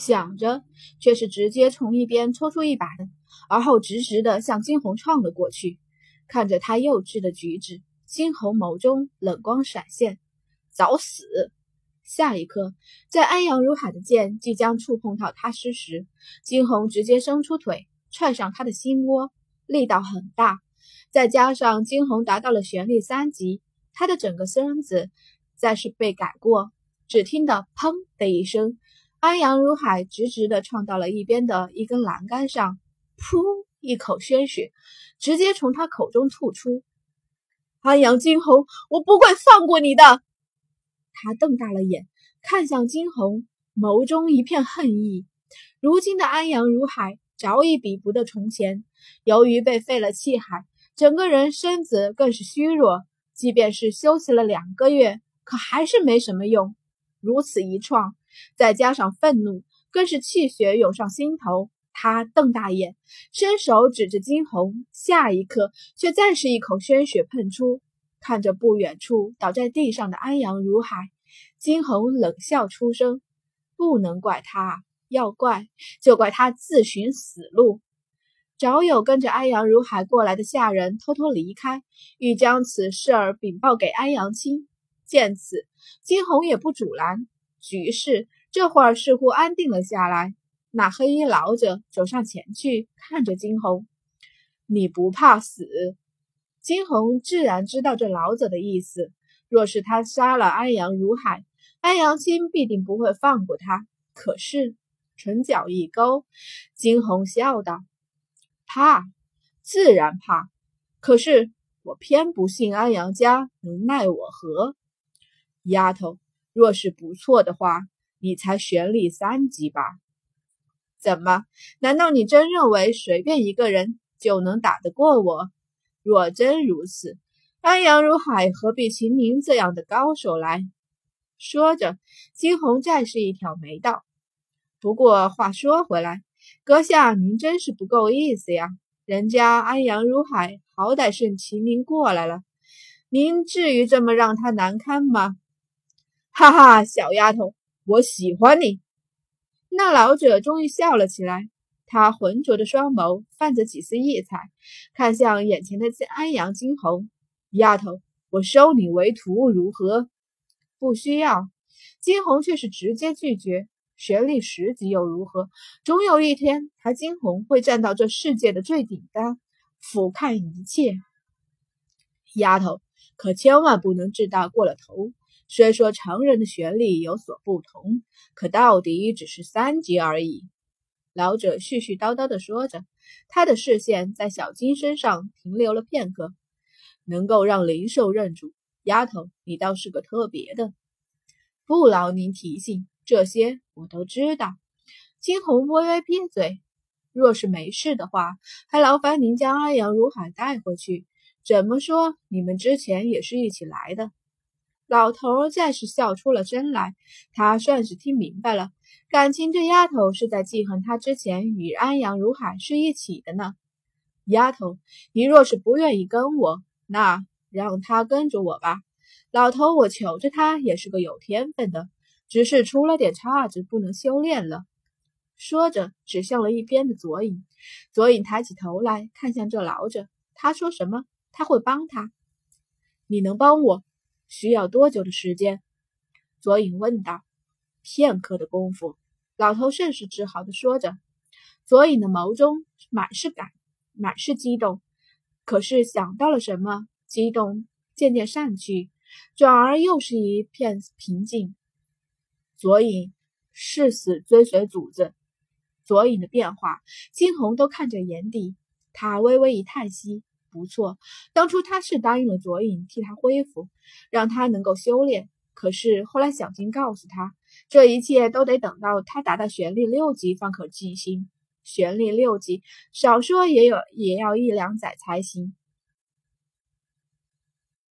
想着，却是直接从一边抽出一把的，而后直直的向金红撞了过去。看着他幼稚的举止，金红眸中冷光闪现，找死！下一刻，在安阳如海的剑即将触碰到他时，金红直接伸出腿踹上他的心窝，力道很大。再加上金红达到了玄力三级，他的整个身子再是被改过。只听得“砰”的一声，安阳如海直直的撞到了一边的一根栏杆上，噗，一口鲜血直接从他口中吐出。安阳惊鸿，我不会放过你的！他瞪大了眼，看向惊鸿，眸中一片恨意。如今的安阳如海早已比不得从前，由于被废了气海，整个人身子更是虚弱，即便是休息了两个月，可还是没什么用。如此一创，再加上愤怒，更是气血涌上心头。他瞪大眼，伸手指着金红，下一刻却再是一口鲜血喷出。看着不远处倒在地上的安阳如海，金红冷笑出声：“不能怪他，要怪就怪他自寻死路。”早有跟着安阳如海过来的下人偷偷离开，欲将此事儿禀报给安阳青。见此，金红也不阻拦，局势这会儿似乎安定了下来。那黑衣老者走上前去，看着金红：“你不怕死？”金红自然知道这老者的意思。若是他杀了安阳如海，安阳亲必定不会放过他。可是唇角一勾，金红笑道：“怕，自然怕。可是我偏不信安阳家能奈我何。”丫头，若是不错的话，你才玄力三级吧？怎么？难道你真认为随便一个人就能打得过我？若真如此，安阳如海何必请您这样的高手来？说着，金红再是一挑眉道：“不过话说回来，阁下您真是不够意思呀！人家安阳如海好歹是请您过来了，您至于这么让他难堪吗？”哈哈，小丫头，我喜欢你。那老者终于笑了起来，他浑浊的双眸泛着几丝异彩，看向眼前的安阳金红。丫头，我收你为徒如何？不需要。金红却是直接拒绝。玄力十级又如何？总有一天，他金红会站到这世界的最顶端，俯瞰一切。丫头，可千万不能志大过了头。虽说成人的玄力有所不同，可到底只是三级而已。老者絮絮叨叨地说着，他的视线在小金身上停留了片刻，能够让灵兽认主。丫头，你倒是个特别的。不劳您提醒，这些我都知道。金红微微撇嘴，若是没事的话，还劳烦您将安阳如海带回去。怎么说，你们之前也是一起来的。老头再是笑出了声来，他算是听明白了，感情这丫头是在记恨他之前与安阳如海是一起的呢。丫头，你若是不愿意跟我，那让他跟着我吧。老头，我求着他也是个有天分的，只是出了点岔子，不能修炼了。说着，指向了一边的左影。左影抬起头来看向这老者，他说什么？他会帮他？你能帮我？需要多久的时间？左影问道。片刻的功夫，老头甚是自豪的说着。左影的眸中满是感，满是激动。可是想到了什么，激动渐渐散去，转而又是一片平静。左影誓死追随主子。左影的变化，金红都看在眼底。他微微一叹息。不错，当初他是答应了左影替他恢复，让他能够修炼。可是后来小金告诉他，这一切都得等到他达到玄力六级方可进行。玄力六级，少说也有也要一两载才行。